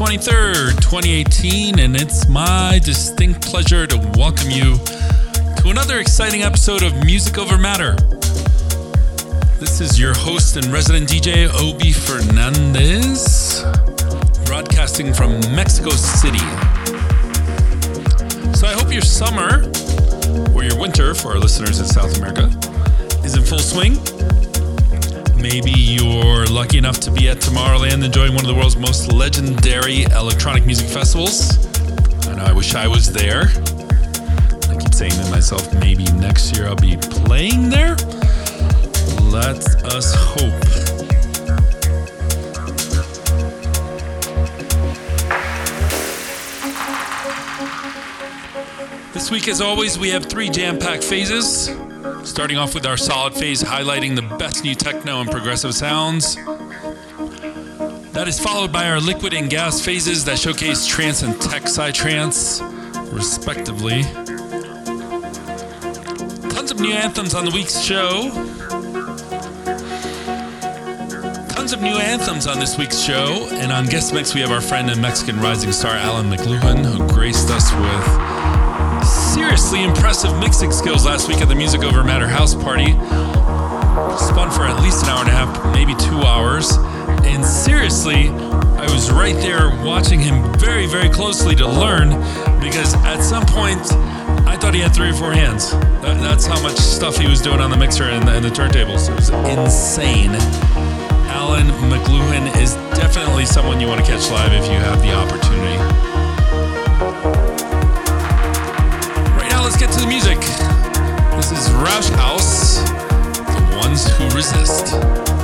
23rd, 2018, and it's my distinct pleasure to welcome you to another exciting episode of Music Over Matter. This is your host and resident DJ, Obie Fernandez, broadcasting from Mexico City. So I hope your summer, or your winter for our listeners in South America, is in full swing Maybe you're lucky enough to be at Tomorrowland enjoying one of the world's most legendary electronic music festivals. I know I wish I was there. I keep saying to myself, maybe next year I'll be playing there. Let us hope. This week, as always, we have three jam packed phases. Starting off with our solid phase highlighting the best new techno and progressive sounds. That is followed by our liquid and gas phases that showcase trance and tech psytrance, respectively. Tons of new anthems on the week's show. Tons of new anthems on this week's show. And on guest mix, we have our friend and Mexican rising star Allan McLuhan, who graced us with seriously impressive mixing skills last week at the Music Over Matter house party. Spun for at least an hour and a half, maybe two hours. And seriously, I was right there watching him very, very closely to learn because at some point I thought he had three or four hands. that's how much stuff he was doing on the mixer and the, and the turntables. It was insane. Allan McLuhan is definitely someone you want to catch live if you have the opportunity. Let's get to the music. This is Rauschhaus, the ones who resist.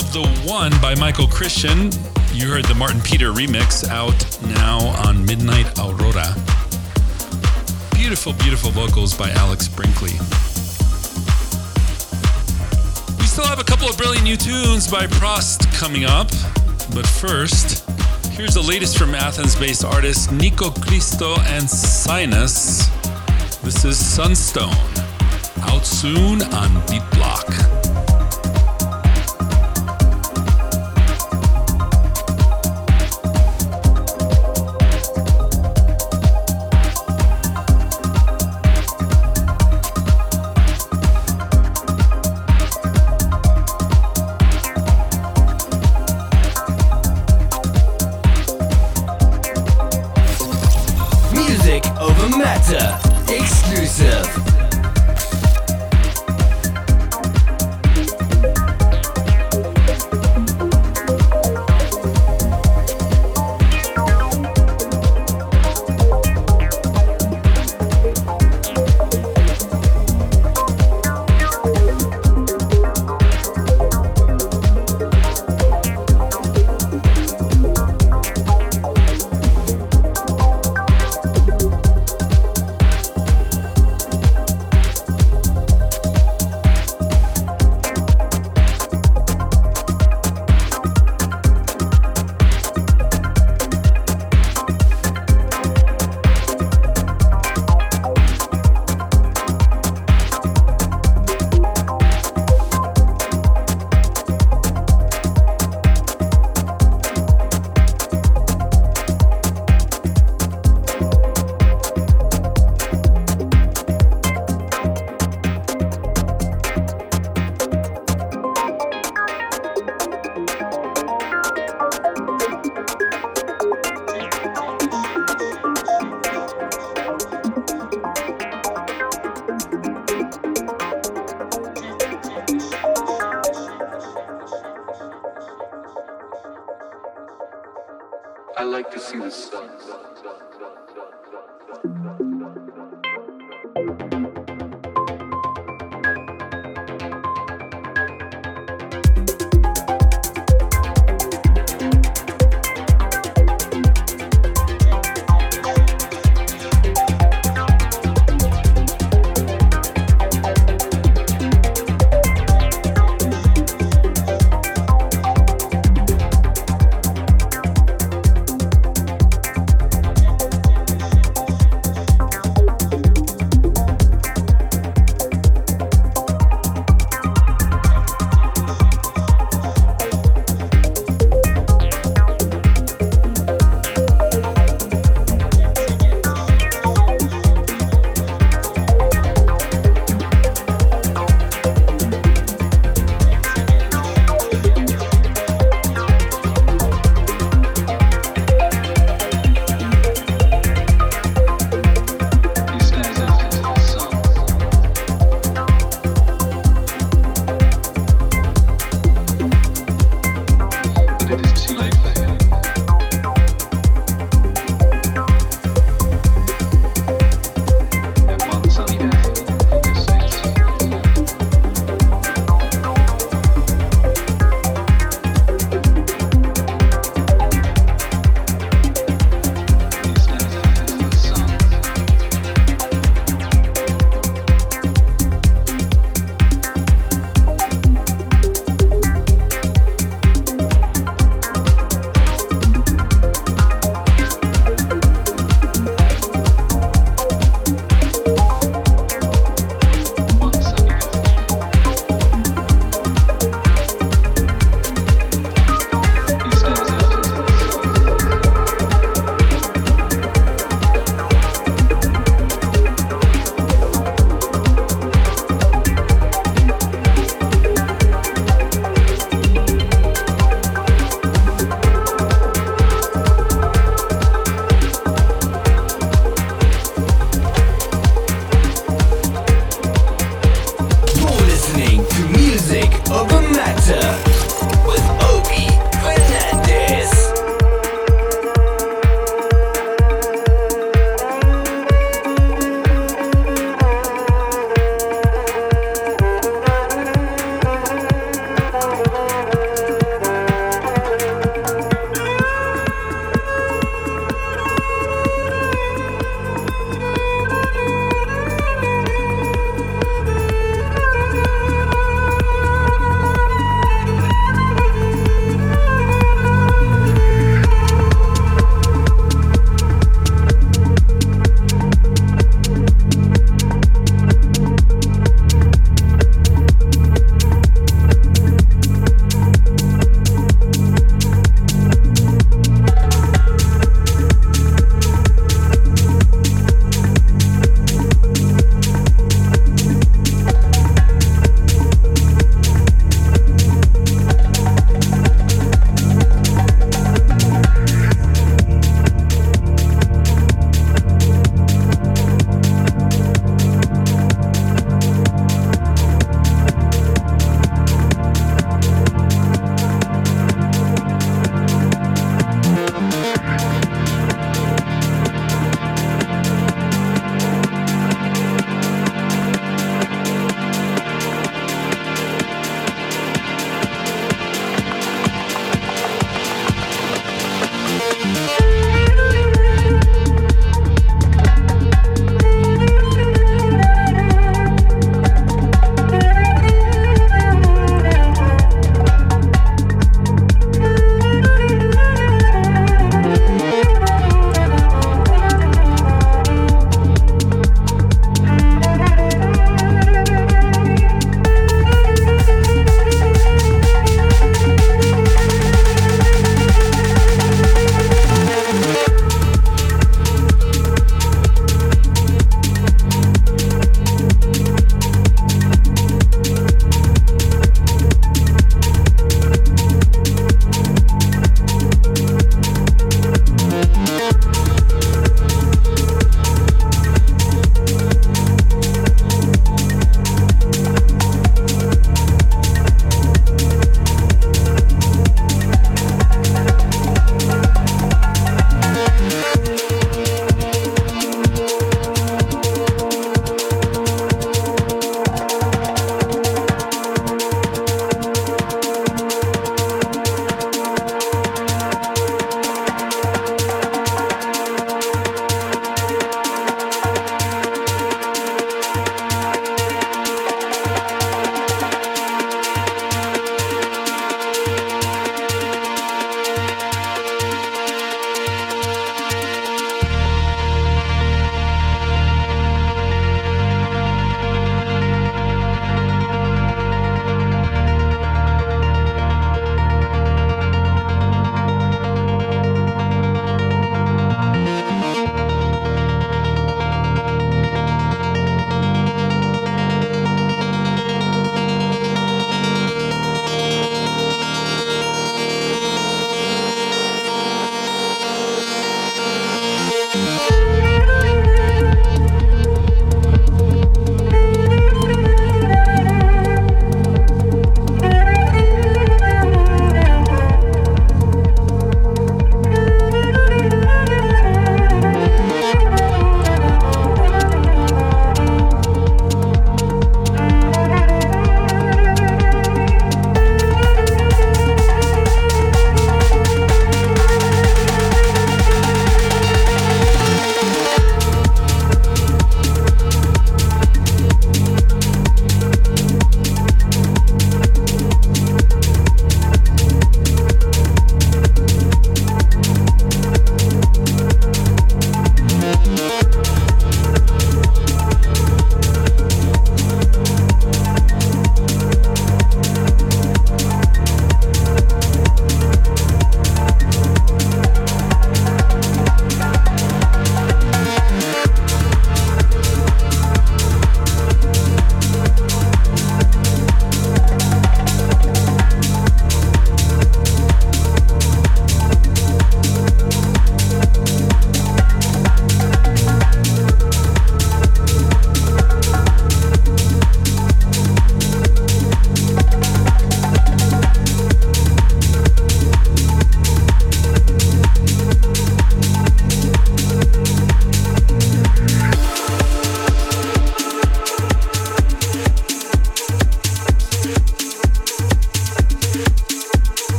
Of The One by Michael Christian. You heard the Martin Peter remix out now on Midnight Aurora. Beautiful, beautiful vocals by Alex Brinkley. We still have a couple of brilliant new tunes by Prost coming up, but first, here's the latest from Athens based artists NikoChristo and Synas. This is Sunstone, out soon on Beat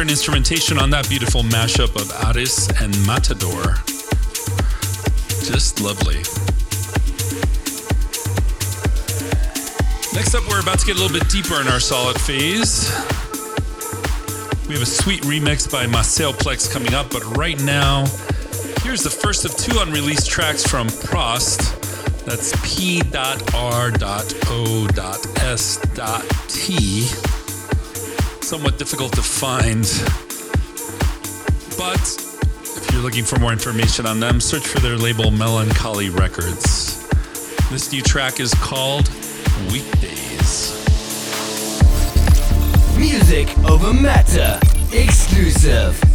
Eastern instrumentation on that beautiful mashup of Aris and Matador. Just lovely. Next up, we're about to get a little bit deeper in our solid phase. We have a sweet remix by Maceo Plex coming up, but right now, here's the first of two unreleased tracks from Prost. That's P.R.O.S.T. Somewhat difficult to find. But if you're looking for more information on them, search for their label Melancholy Records. This new track is called Weekdays. Music over matter. Exclusive.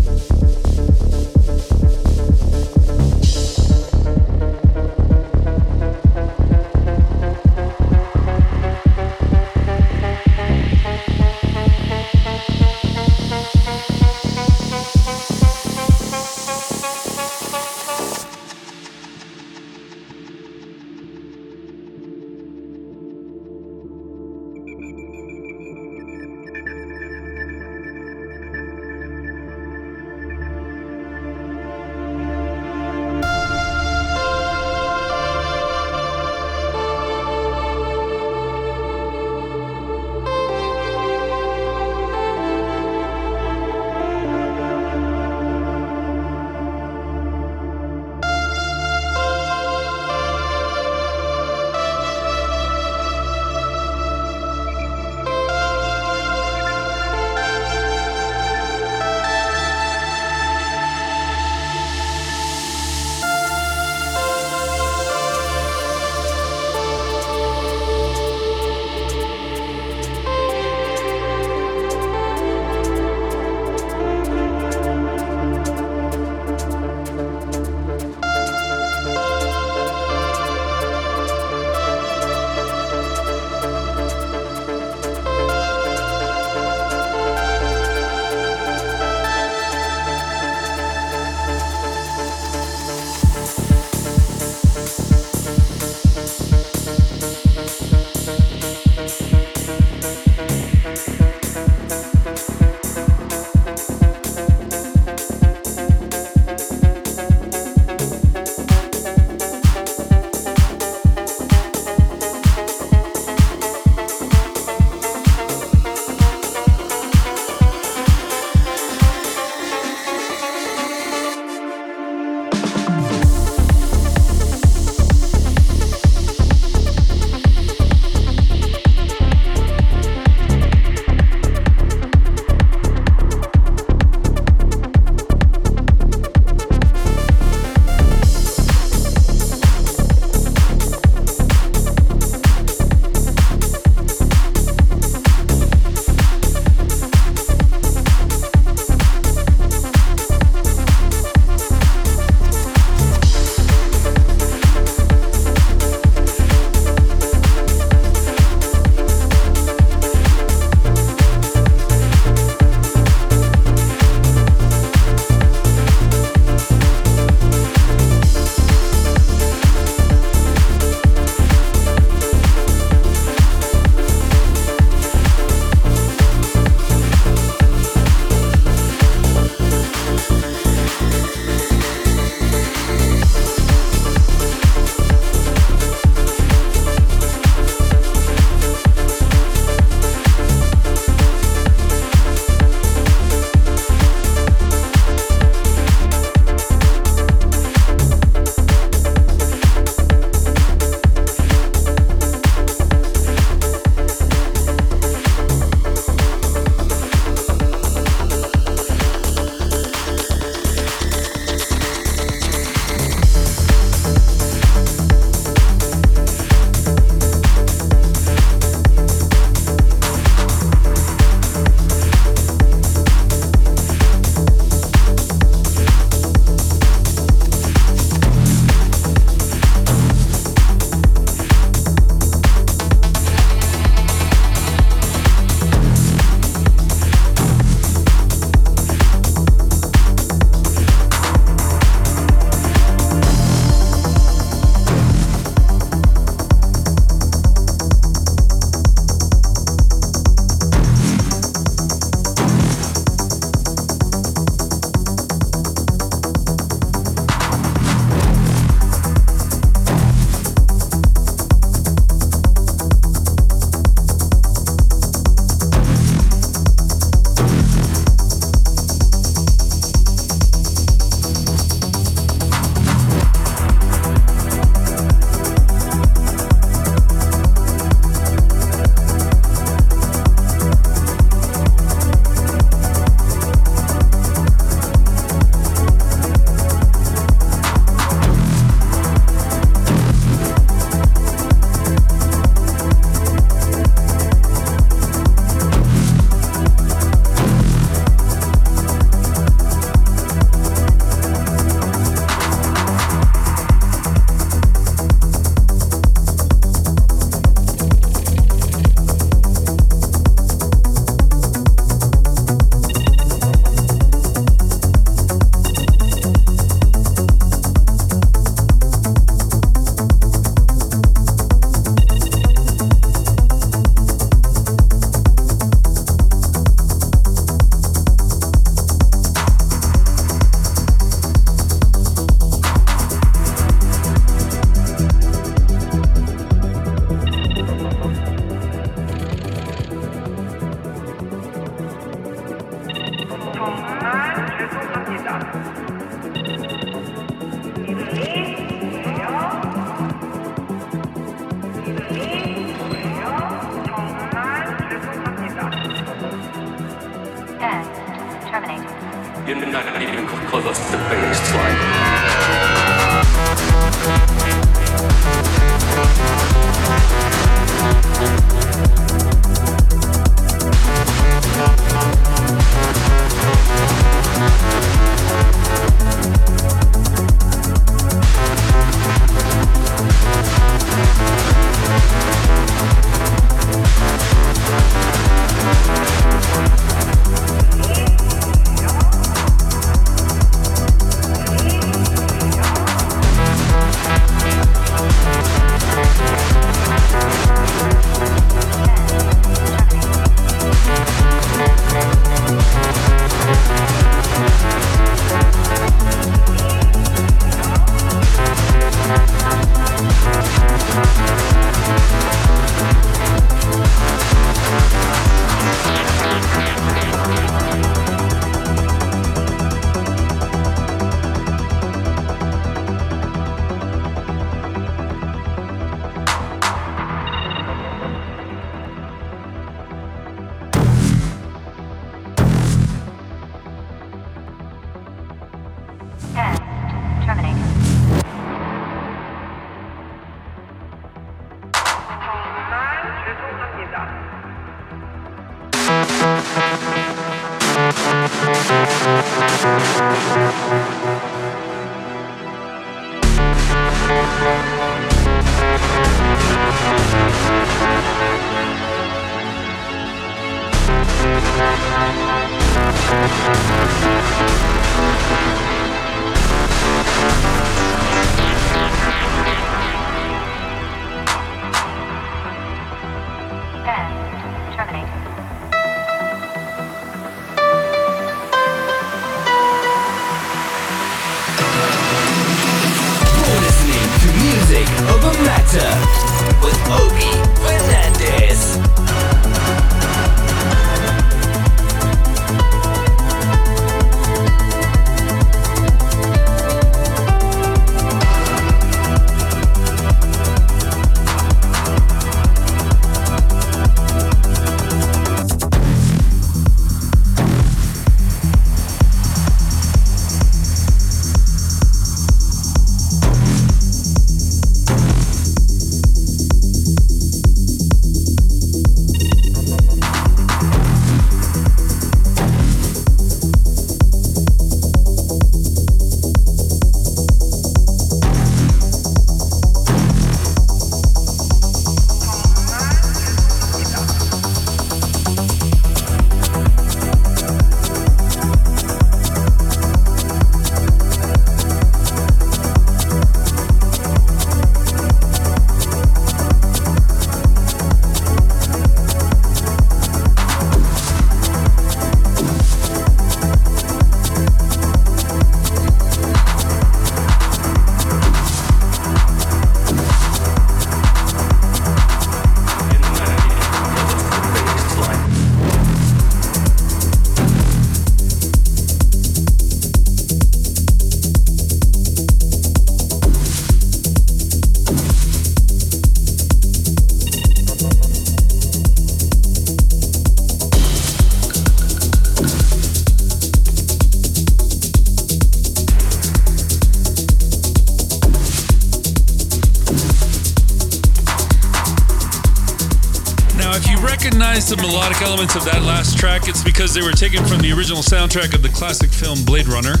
The melodic elements of that last track, it's because they were taken from the original soundtrack of the classic film Blade Runner.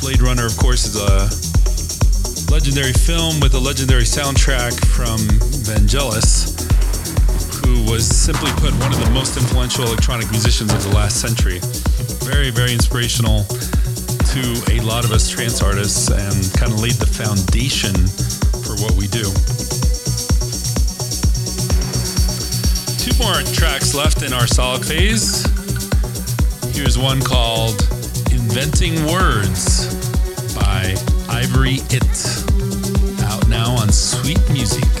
Blade Runner, of course, is a legendary film with a legendary soundtrack from Vangelis, who was simply put one of the most influential electronic musicians of the last century. Very, very inspirational to a lot of us trance artists and kind of laid the foundation for what we do. More tracks left in our solid phase. Here's one called Inventing Words by Ivory It. Out now on Sweet Musique.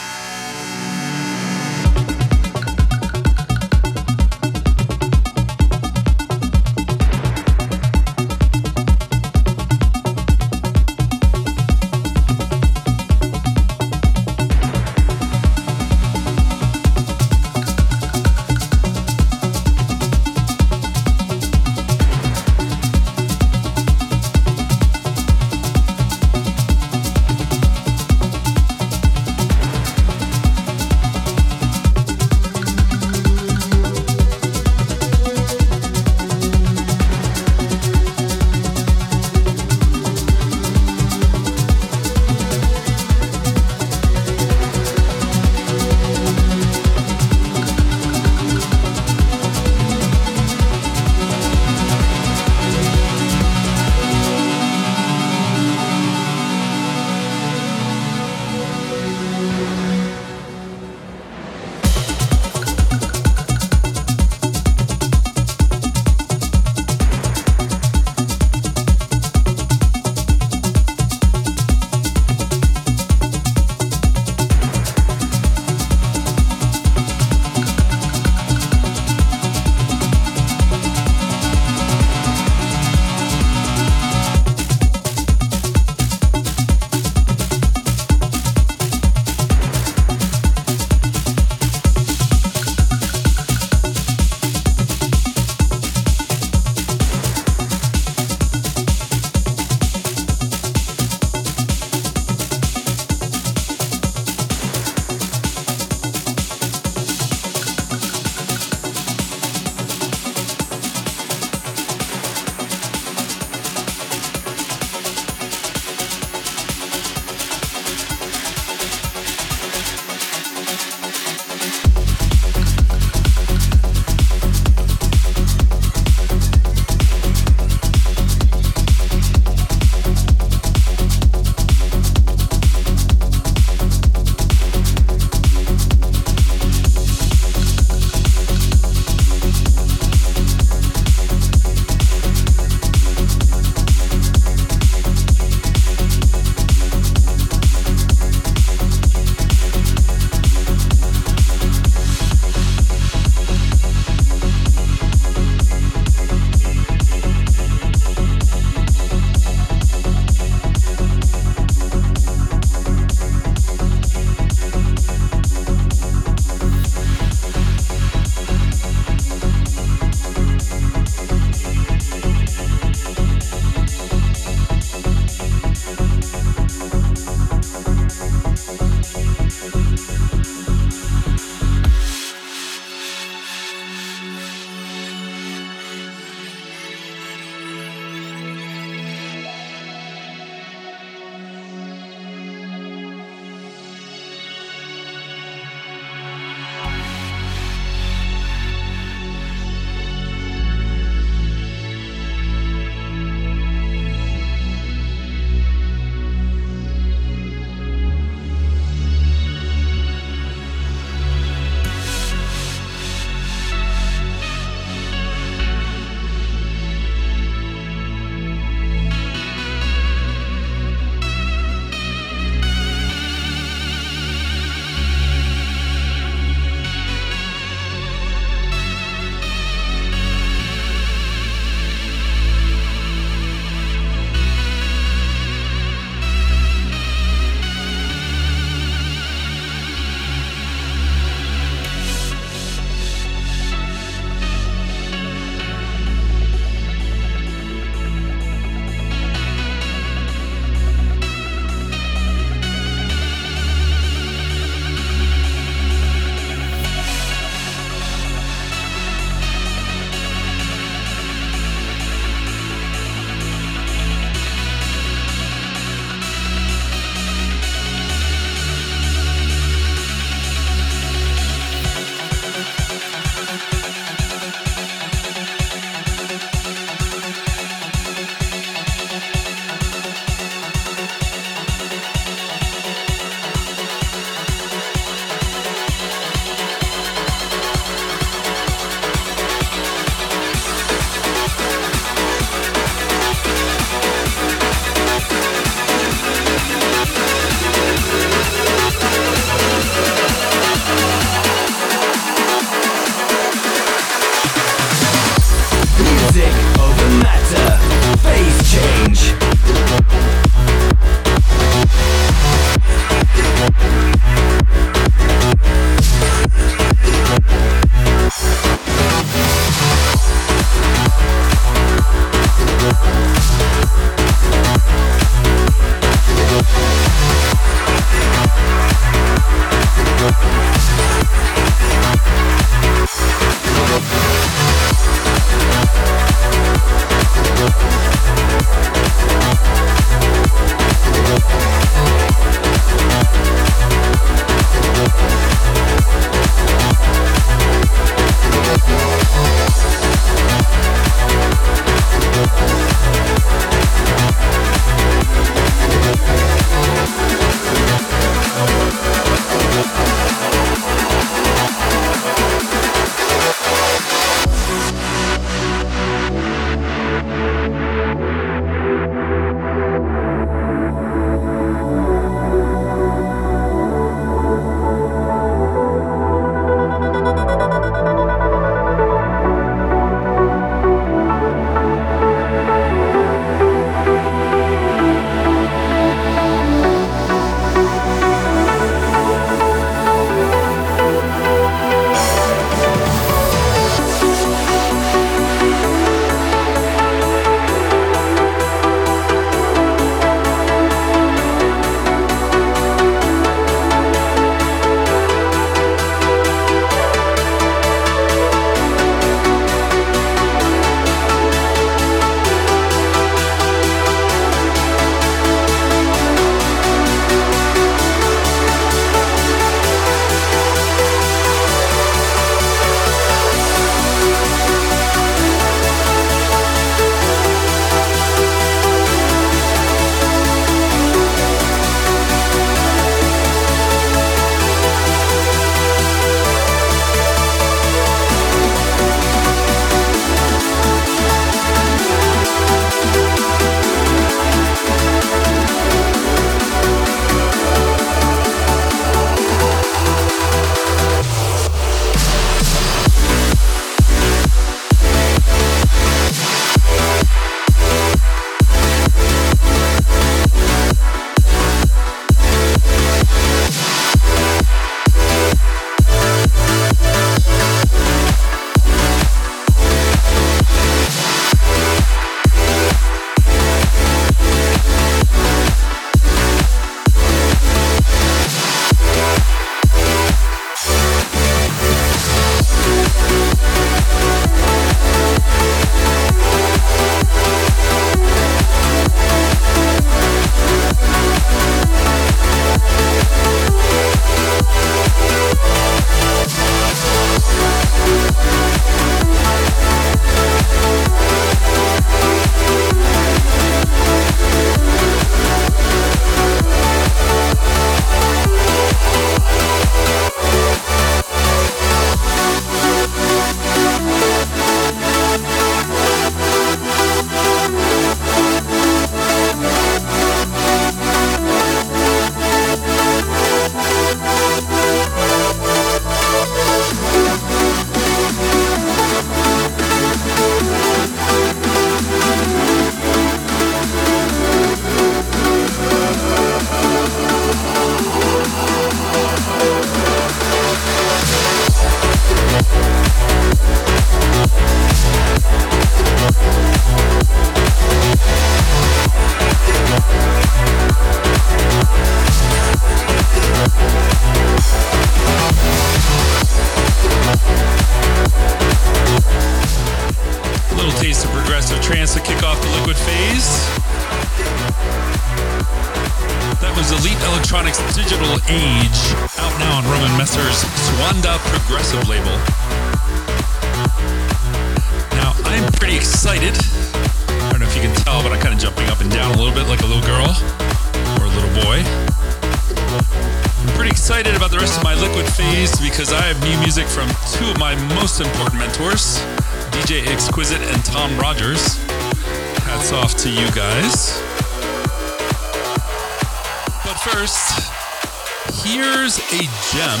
here's a gem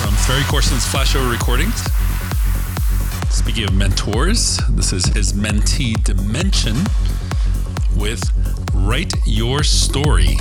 from Ferry Corsten's Flashover Recordings. Speaking of mentors, this is his mentee DIM3NSION with Write Your Story.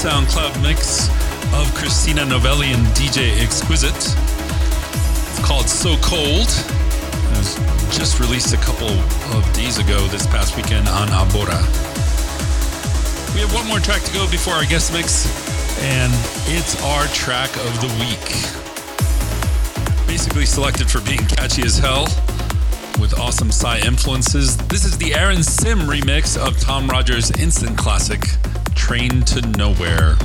Sound Club mix of Christina Novelli and DJ Xquizit. It's called So Cold. It was just released a couple of days ago this past weekend on Abora. We have one more track to go before our guest mix, and it's our track of the week. Basically selected for being catchy as hell with awesome Psy influences. This is the Aaron Sim remix of Tom Rogers' instant classic, Train to Nowhere.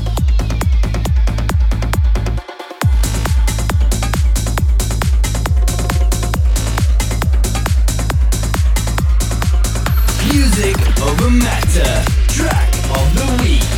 Music over matter. Track of the week.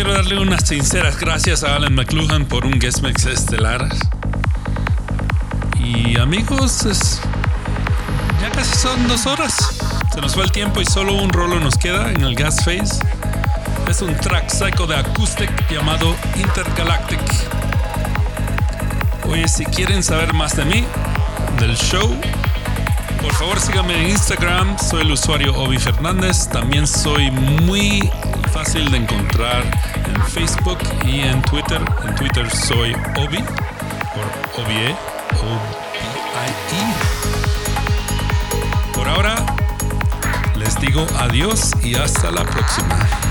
Quiero darle unas sinceras gracias a Alan McLuhan por un guest mix estelar. Y amigos, ya casi son dos horas. Se nos fue el tiempo y solo un rolo nos queda en el gas phase. Es un track psycho de acoustic llamado Intergalactic. Oye, si quieren saber más de mí, del show, por favor síganme en Instagram, soy el usuario Obi Fernández. También soy muy fácil de encontrar en Facebook y en Twitter. En Twitter soy Obi, por O-B-I-E. Por ahora, les digo adiós y hasta la próxima.